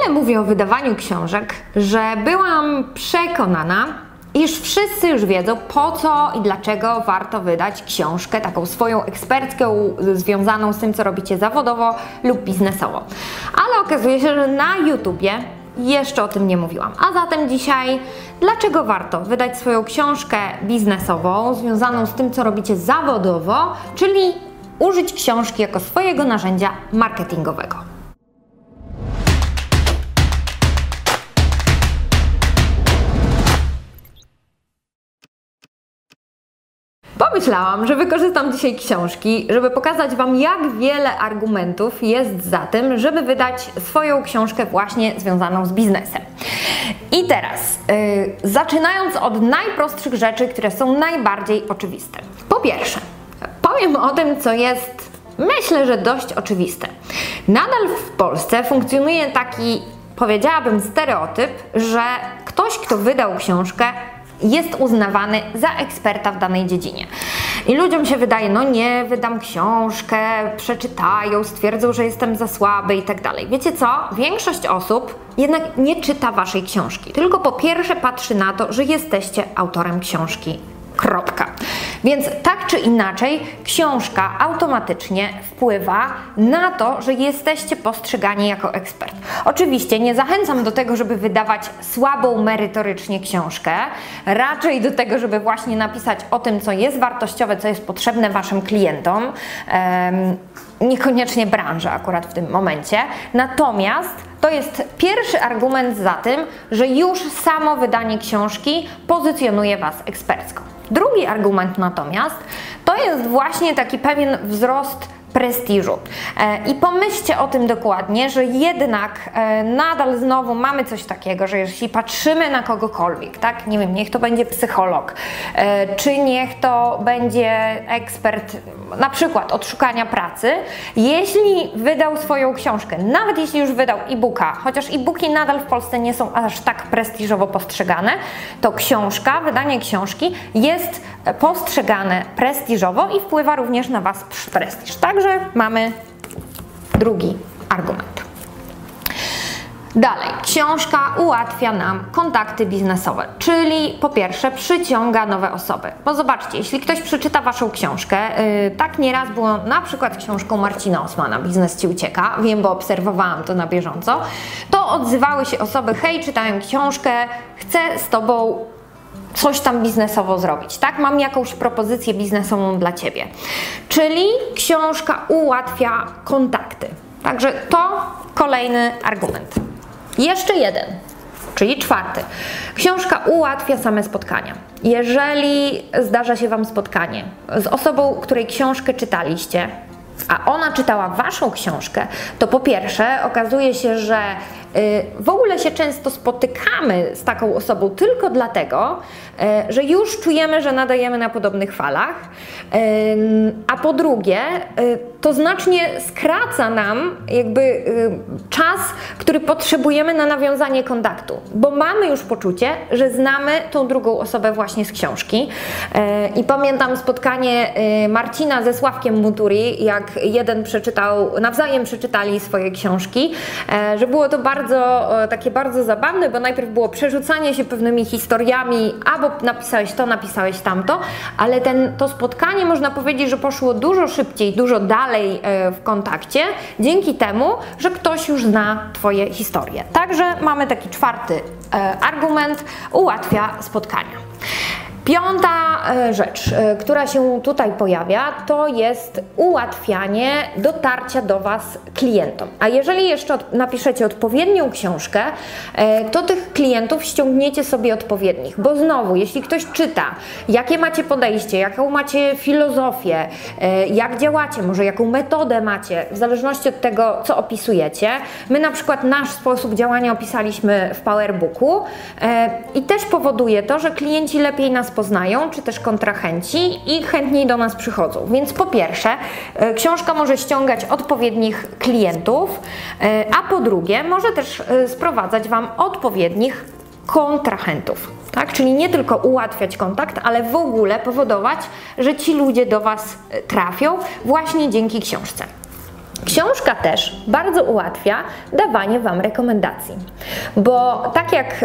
Tyle mówię o wydawaniu książek, że byłam przekonana, iż wszyscy już wiedzą, po co i dlaczego warto wydać książkę, taką swoją ekspercką, związaną z tym, co robicie zawodowo lub biznesowo. Ale okazuje się, że na YouTubie jeszcze o tym nie mówiłam. A zatem dzisiaj, dlaczego warto wydać swoją książkę biznesową, związaną z tym, co robicie zawodowo, czyli użyć książki jako swojego narzędzia marketingowego. Pomyślałam, że wykorzystam dzisiaj książki, żeby pokazać Wam, jak wiele argumentów jest za tym, żeby wydać swoją książkę właśnie związaną z biznesem. I teraz, yy, zaczynając od najprostszych rzeczy, które są najbardziej oczywiste. Po pierwsze, powiem o tym, co jest myślę, że dość oczywiste. Nadal w Polsce funkcjonuje taki, powiedziałabym, stereotyp, że ktoś, kto wydał książkę, jest uznawany za eksperta w danej dziedzinie. I ludziom się wydaje, no nie, wydam książkę, przeczytają, stwierdzą, że jestem za słaby i tak dalej. Wiecie co? Większość osób jednak nie czyta waszej książki, tylko po pierwsze patrzy na to, że jesteście autorem książki Kropka. Więc tak czy inaczej, książka automatycznie wpływa na to, że jesteście postrzegani jako ekspert. Oczywiście nie zachęcam do tego, żeby wydawać słabą merytorycznie książkę, raczej do tego, żeby właśnie napisać o tym, co jest wartościowe, co jest potrzebne Waszym klientom. Niekoniecznie branży akurat w tym momencie. Natomiast to jest pierwszy argument za tym, że już samo wydanie książki pozycjonuje Was ekspercko. Drugi argument natomiast to jest właśnie taki pewien wzrost prestiżu. E, I pomyślcie o tym dokładnie, że jednak e, nadal znowu mamy coś takiego, że jeśli patrzymy na kogokolwiek, tak, nie wiem, niech to będzie psycholog, e, czy niech to będzie ekspert na przykład od szukania pracy, jeśli wydał swoją książkę, nawet jeśli już wydał e-booka, chociaż e-booki nadal w Polsce nie są aż tak prestiżowo postrzegane, to książka, wydanie książki jest postrzegane prestiżowo i wpływa również na Was prestiż. Także mamy drugi argument. Dalej, książka ułatwia nam kontakty biznesowe, czyli po pierwsze przyciąga nowe osoby. Bo zobaczcie, jeśli ktoś przeczyta Waszą książkę, yy, tak nieraz było na przykład książką Marcina Osmana, Biznes Ci ucieka, wiem, bo obserwowałam to na bieżąco, to odzywały się osoby, hej, czytałem książkę, chcę z Tobą coś tam biznesowo zrobić, tak? Mam jakąś propozycję biznesową dla Ciebie. Czyli książka ułatwia kontakty. Także to kolejny argument. Jeszcze jeden, czyli czwarty. Książka ułatwia same spotkania. Jeżeli zdarza się Wam spotkanie z osobą, której książkę czytaliście, a ona czytała Waszą książkę, to po pierwsze okazuje się, że w ogóle się często spotykamy z taką osobą tylko dlatego, y, że już czujemy, że nadajemy na podobnych falach, y, a po drugie, to znacznie skraca nam jakby czas, który potrzebujemy na nawiązanie kontaktu, bo mamy już poczucie, że znamy tą drugą osobę właśnie z książki. I pamiętam spotkanie Marcina ze Sławkiem Muturi, jak jeden przeczytał, nawzajem przeczytali swoje książki, że było to bardzo, takie bardzo zabawne, bo najpierw było przerzucanie się pewnymi historiami, albo napisałeś to, napisałeś tamto, ale ten, to spotkanie można powiedzieć, że poszło dużo szybciej, dużo dalej e, w kontakcie, dzięki temu, że ktoś już zna Twoje historie. Także mamy taki czwarty e, argument, ułatwia spotkania. Piąta e, rzecz, e, która się tutaj pojawia, to jest ułatwianie dotarcia do Was klientom. A jeżeli jeszcze napiszecie odpowiednią książkę, e, to tych klientów ściągniecie sobie odpowiednich, bo znowu, jeśli ktoś czyta, jakie macie podejście, jaką macie filozofię, jak działacie, może jaką metodę macie, w zależności od tego, co opisujecie. My na przykład nasz sposób działania opisaliśmy w PowerBooku i też powoduje to, że klienci lepiej nas poznają, czy też kontrahenci i chętniej do nas przychodzą. Więc po pierwsze, e, książka może ściągać odpowiednich klientów, e, a po drugie, może też e, sprowadzać Wam odpowiednich kontrahentów. Tak? Czyli nie tylko ułatwiać kontakt, ale w ogóle powodować, że ci ludzie do Was trafią właśnie dzięki książce. Książka też bardzo ułatwia dawanie Wam rekomendacji, bo tak jak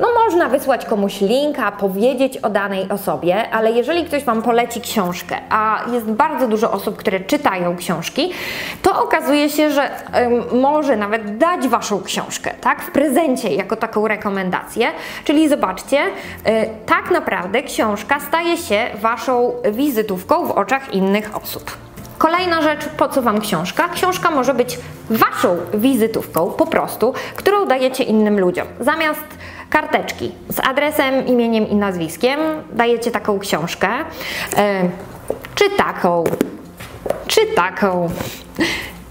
no można wysłać komuś linka, powiedzieć o danej osobie, ale jeżeli ktoś Wam poleci książkę, a jest bardzo dużo osób, które czytają książki, to okazuje się, że może nawet dać Waszą książkę, tak, w prezencie jako taką rekomendację. Czyli zobaczcie, y, tak naprawdę książka staje się Waszą wizytówką w oczach innych osób. Kolejna rzecz, po co Wam książka? Książka może być Waszą wizytówką po prostu, którą dajecie innym ludziom. Zamiast karteczki. Z adresem, imieniem i nazwiskiem dajecie taką książkę, e, czy taką, czy taką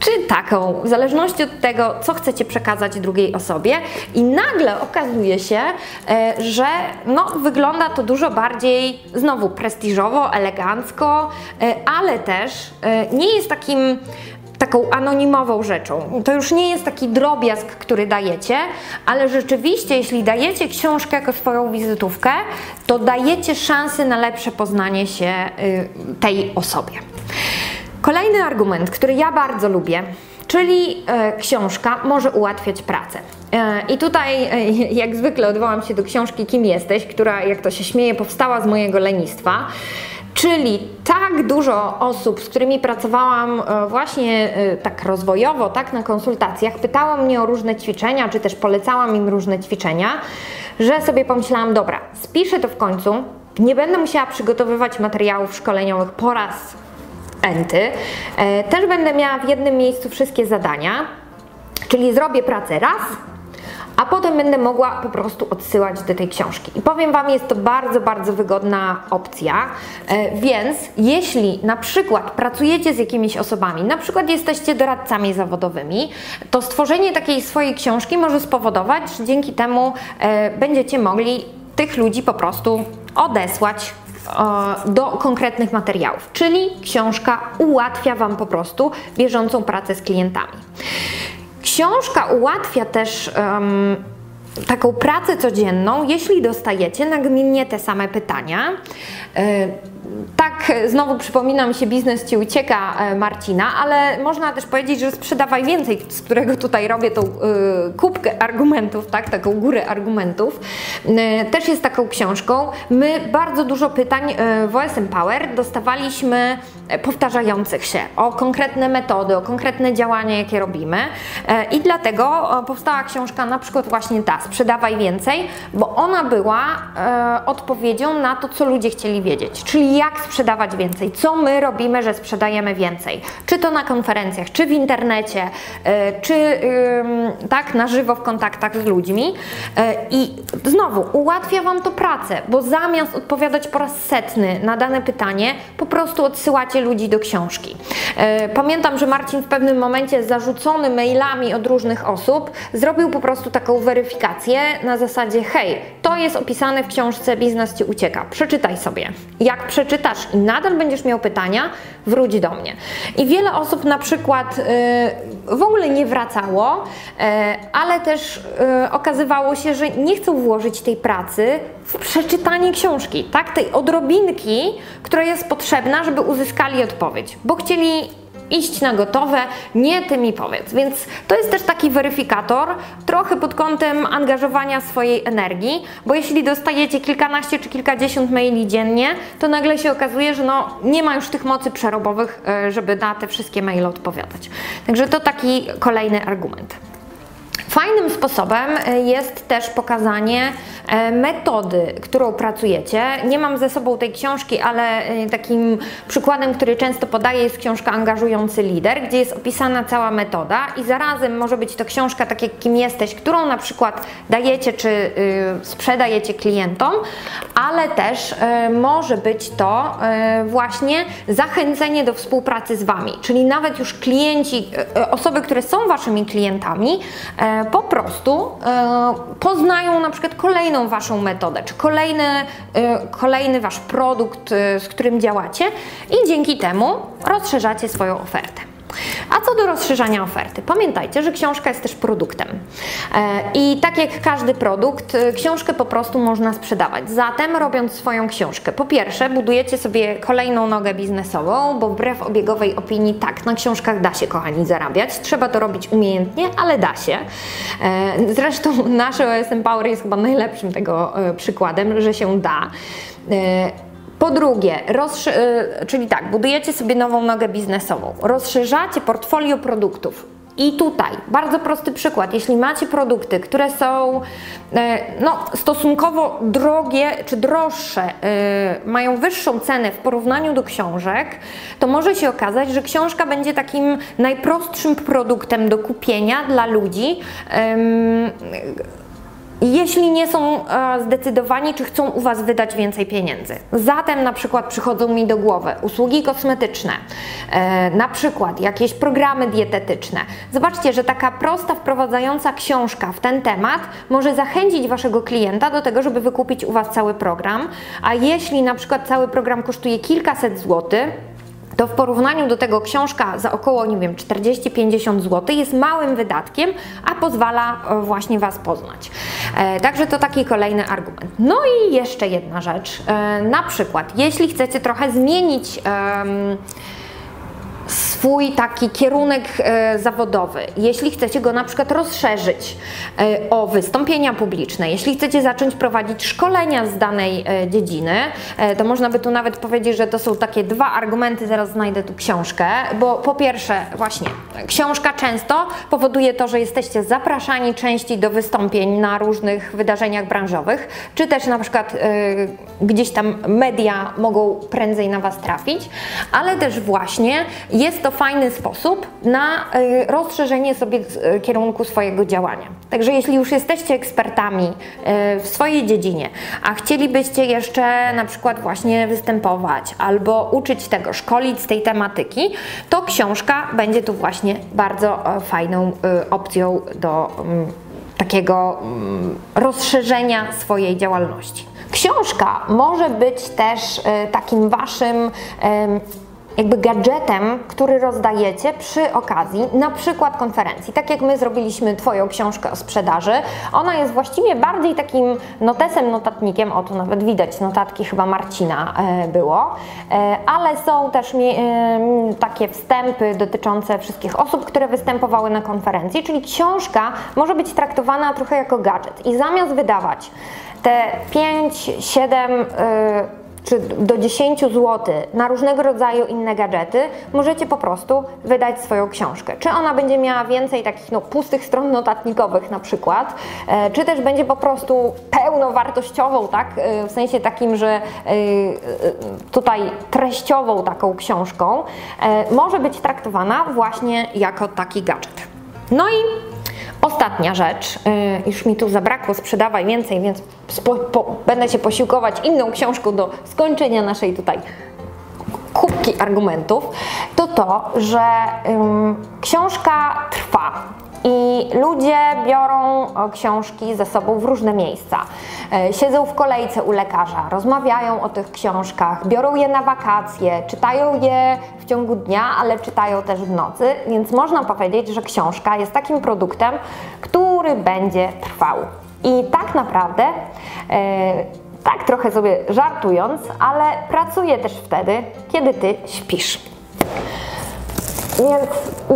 czy taką, w zależności od tego, co chcecie przekazać drugiej osobie, i nagle okazuje się, e, że no, wygląda to dużo bardziej znowu prestiżowo, elegancko, e, ale też nie jest takim taką anonimową rzeczą. To już nie jest taki drobiazg, który dajecie, ale rzeczywiście, jeśli dajecie książkę jako swoją wizytówkę, to dajecie szansę na lepsze poznanie się tej osobie. Kolejny argument, który ja bardzo lubię, czyli e, książka może ułatwiać pracę. E, I tutaj, e, jak zwykle, odwołam się do książki Kim jesteś, która, jak to się śmieje, powstała z mojego lenistwa. Czyli tak dużo osób, z którymi pracowałam e, właśnie e, tak rozwojowo, tak na konsultacjach, pytało mnie o różne ćwiczenia, czy też polecałam im różne ćwiczenia, że sobie pomyślałam, dobra, spiszę to w końcu, nie będę musiała przygotowywać materiałów szkoleniowych po raz enty. E, też będę miała w jednym miejscu wszystkie zadania, czyli zrobię pracę raz, a potem będę mogła po prostu odsyłać do tej książki. I powiem Wam, jest to bardzo, bardzo wygodna opcja, e, więc jeśli na przykład pracujecie z jakimiś osobami, na przykład jesteście doradcami zawodowymi, to stworzenie takiej swojej książki może spowodować, że dzięki temu e, będziecie mogli tych ludzi po prostu odesłać do konkretnych materiałów, czyli książka ułatwia Wam po prostu bieżącą pracę z klientami. Książka ułatwia też um, taką pracę codzienną, jeśli dostajecie nagminnie te same pytania. E, tak, znowu przypomina mi się biznes Ci ucieka e, Marcina, ale można też powiedzieć, że sprzedawaj więcej, z którego tutaj robię tą y, kubkę argumentów, tak, taką górę argumentów. Y, też jest taką książką. My bardzo dużo pytań w OSM Power dostawaliśmy powtarzających się o konkretne metody, o konkretne działania, jakie robimy i dlatego powstała książka na przykład właśnie ta, Sprzedawaj Więcej, bo ona była odpowiedzią na to, co ludzie chcieli wiedzieć, czyli jak sprzedawać więcej, co my robimy, że sprzedajemy więcej, czy to na konferencjach, czy w internecie, e, czy tak na żywo w kontaktach z ludźmi. E, I znowu ułatwia Wam to pracę, bo zamiast odpowiadać po raz setny na dane pytanie, po prostu odsyłacie ludzi do książki. E, pamiętam, że Marcin w pewnym momencie zarzucony mailami od różnych osób zrobił po prostu taką weryfikację na zasadzie hej, to jest opisane w książce Biznes Ci ucieka, przeczytaj sobie. Jak przeczytasz i nadal będziesz miał pytania, wróć do mnie. I wiele osób na przykład y, w ogóle nie wracało, y, ale też y, okazywało się, że nie chcą włożyć tej pracy w przeczytanie książki, tak? Tej odrobinki, która jest potrzebna, żeby uzyskali odpowiedź, bo chcieli iść na gotowe, nie ty mi powiedz. Więc to jest też taki weryfikator, trochę pod kątem angażowania swojej energii, bo jeśli dostajecie kilkanaście czy kilkadziesiąt maili dziennie, to nagle się okazuje, że no, nie ma już tych mocy przerobowych, e, żeby na te wszystkie maile odpowiadać. Także to taki kolejny argument. Fajnym sposobem e, jest też pokazanie e, metody, którą pracujecie. Nie mam ze sobą tej książki, ale e, takim przykładem, który często podaję, jest książka Angażujący Lider, gdzie jest opisana cała metoda i zarazem może być to książka tak jak kim jesteś, którą na przykład dajecie czy y, sprzedajecie klientom, ale też może być to właśnie zachęcenie do współpracy z Wami, czyli nawet już klienci, osoby, które są Waszymi klientami, po prostu e, poznają na przykład kolejną Waszą metodę, czy kolejny, e, kolejny Wasz produkt, e, z którym działacie i dzięki temu rozszerzacie swoją ofertę. A co do rozszerzania oferty, pamiętajcie, że książka jest też produktem. E, I tak jak każdy produkt, e, książkę po prostu można sprzedawać. Zatem, robiąc swoją książkę, po pierwsze, budujecie sobie kolejną nogę biznesową, bo wbrew obiegowej opinii, tak, na książkach da się, kochani, zarabiać. Trzeba to robić umiejętnie, ale da się. E, zresztą nasze OSM Power jest chyba najlepszym tego przykładem, że się da. Po drugie, y, czyli tak, budujecie sobie nową nogę biznesową, rozszerzacie portfolio produktów. I tutaj bardzo prosty przykład. Jeśli macie produkty, które są e, no, stosunkowo drogie czy droższe, e, mają wyższą cenę w porównaniu do książek, to może się okazać, że książka będzie takim najprostszym produktem do kupienia dla ludzi jeśli nie są e, zdecydowani, czy chcą u Was wydać więcej pieniędzy. Zatem na przykład przychodzą mi do głowy usługi kosmetyczne, e, na przykład jakieś programy dietetyczne. Zobaczcie, że taka prosta, wprowadzająca książka w ten temat może zachęcić Waszego klienta do tego, żeby wykupić u Was cały program, a jeśli na przykład cały program kosztuje kilkaset złotych, to w porównaniu do tego książka za około, nie wiem, 40-50 zł jest małym wydatkiem, a pozwala e, właśnie Was poznać. E, także to taki kolejny argument. No i jeszcze jedna rzecz. E, na przykład, jeśli chcecie trochę zmienić swój taki kierunek e, zawodowy, jeśli chcecie go na przykład rozszerzyć e, o wystąpienia publiczne, jeśli chcecie zacząć prowadzić szkolenia z danej e, dziedziny, to można by tu nawet powiedzieć, że to są takie dwa argumenty, zaraz znajdę tu książkę, bo po pierwsze właśnie książka często powoduje to, że jesteście zapraszani częściej do wystąpień na różnych wydarzeniach branżowych, czy też na przykład gdzieś tam media mogą prędzej na Was trafić, ale też właśnie jest to fajny sposób na y, rozszerzenie sobie y, kierunku swojego działania. Także jeśli już jesteście ekspertami y, w swojej dziedzinie, a chcielibyście jeszcze na przykład właśnie występować albo uczyć tego, szkolić z tej tematyki, to książka będzie tu właśnie bardzo fajną opcją do mm, takiego mm, rozszerzenia swojej działalności. Książka może być też takim waszym jakby gadżetem, który rozdajecie przy okazji na przykład konferencji. Tak jak my zrobiliśmy Twoją książkę o sprzedaży, ona jest właściwie bardziej takim notesem, notatnikiem, o tu nawet widać notatki chyba Marcina e, było, e, ale są też e, takie wstępy dotyczące wszystkich osób, które występowały na konferencji, czyli książka może być traktowana trochę jako gadżet. I zamiast wydawać te 5, 7 czy do 10 zł na różnego rodzaju inne gadżety, możecie po prostu wydać swoją książkę. Czy ona będzie miała więcej takich no, pustych stron notatnikowych na przykład, e, czy też będzie po prostu pełnowartościową, tak, e, w sensie takim, że e, tutaj treściową taką książką, może być traktowana właśnie jako taki gadżet. No i Ostatnia rzecz, y, już mi tu zabrakło, sprzedawaj więcej, więc spo, po, będę się posiłkować inną książką do skończenia naszej tutaj kubki argumentów, to to, że książka trwa. I ludzie biorą książki ze sobą w różne miejsca. E, siedzą w kolejce u lekarza, rozmawiają o tych książkach, biorą je na wakacje, czytają je w ciągu dnia, ale czytają też w nocy, więc można powiedzieć, że książka jest takim produktem, który będzie trwał. I tak naprawdę, e, tak trochę sobie żartując, ale pracuje też wtedy, kiedy ty śpisz. Więc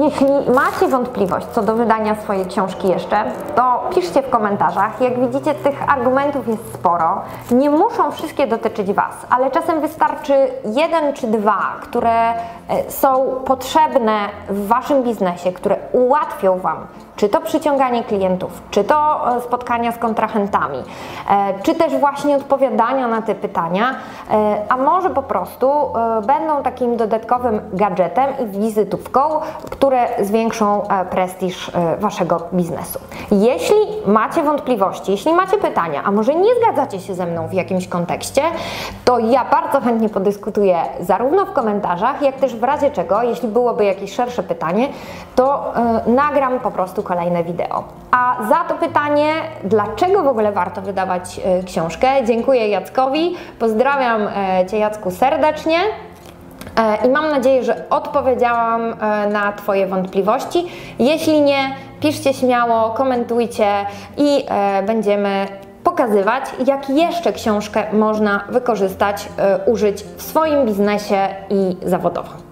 jeśli macie wątpliwość co do wydania swojej książki jeszcze, to piszcie w komentarzach. Jak widzicie, tych argumentów jest sporo. Nie muszą wszystkie dotyczyć Was, ale czasem wystarczy jeden czy dwa, które e, są potrzebne w Waszym biznesie, które ułatwią Wam czy to przyciąganie klientów, czy to e, spotkania z kontrahentami, e, czy też właśnie odpowiadania na te pytania, a może po prostu będą takim dodatkowym gadżetem i wizytówką, które zwiększą prestiż Waszego biznesu. Jeśli macie wątpliwości, jeśli macie pytania, a może nie zgadzacie się ze mną w jakimś kontekście, to ja bardzo chętnie podyskutuję zarówno w komentarzach, jak też w razie czego, jeśli byłoby jakieś szersze pytanie, to nagram po prostu kolejne wideo. A za to pytanie, dlaczego w ogóle warto wydawać yy, książkę, dziękuję Jackowi, pozdrawiam yy, Cię Jacku serdecznie. i mam nadzieję, że odpowiedziałam na Twoje wątpliwości. Jeśli nie, piszcie śmiało, komentujcie i będziemy pokazywać, jak jeszcze książkę można wykorzystać, użyć w swoim biznesie i zawodowo.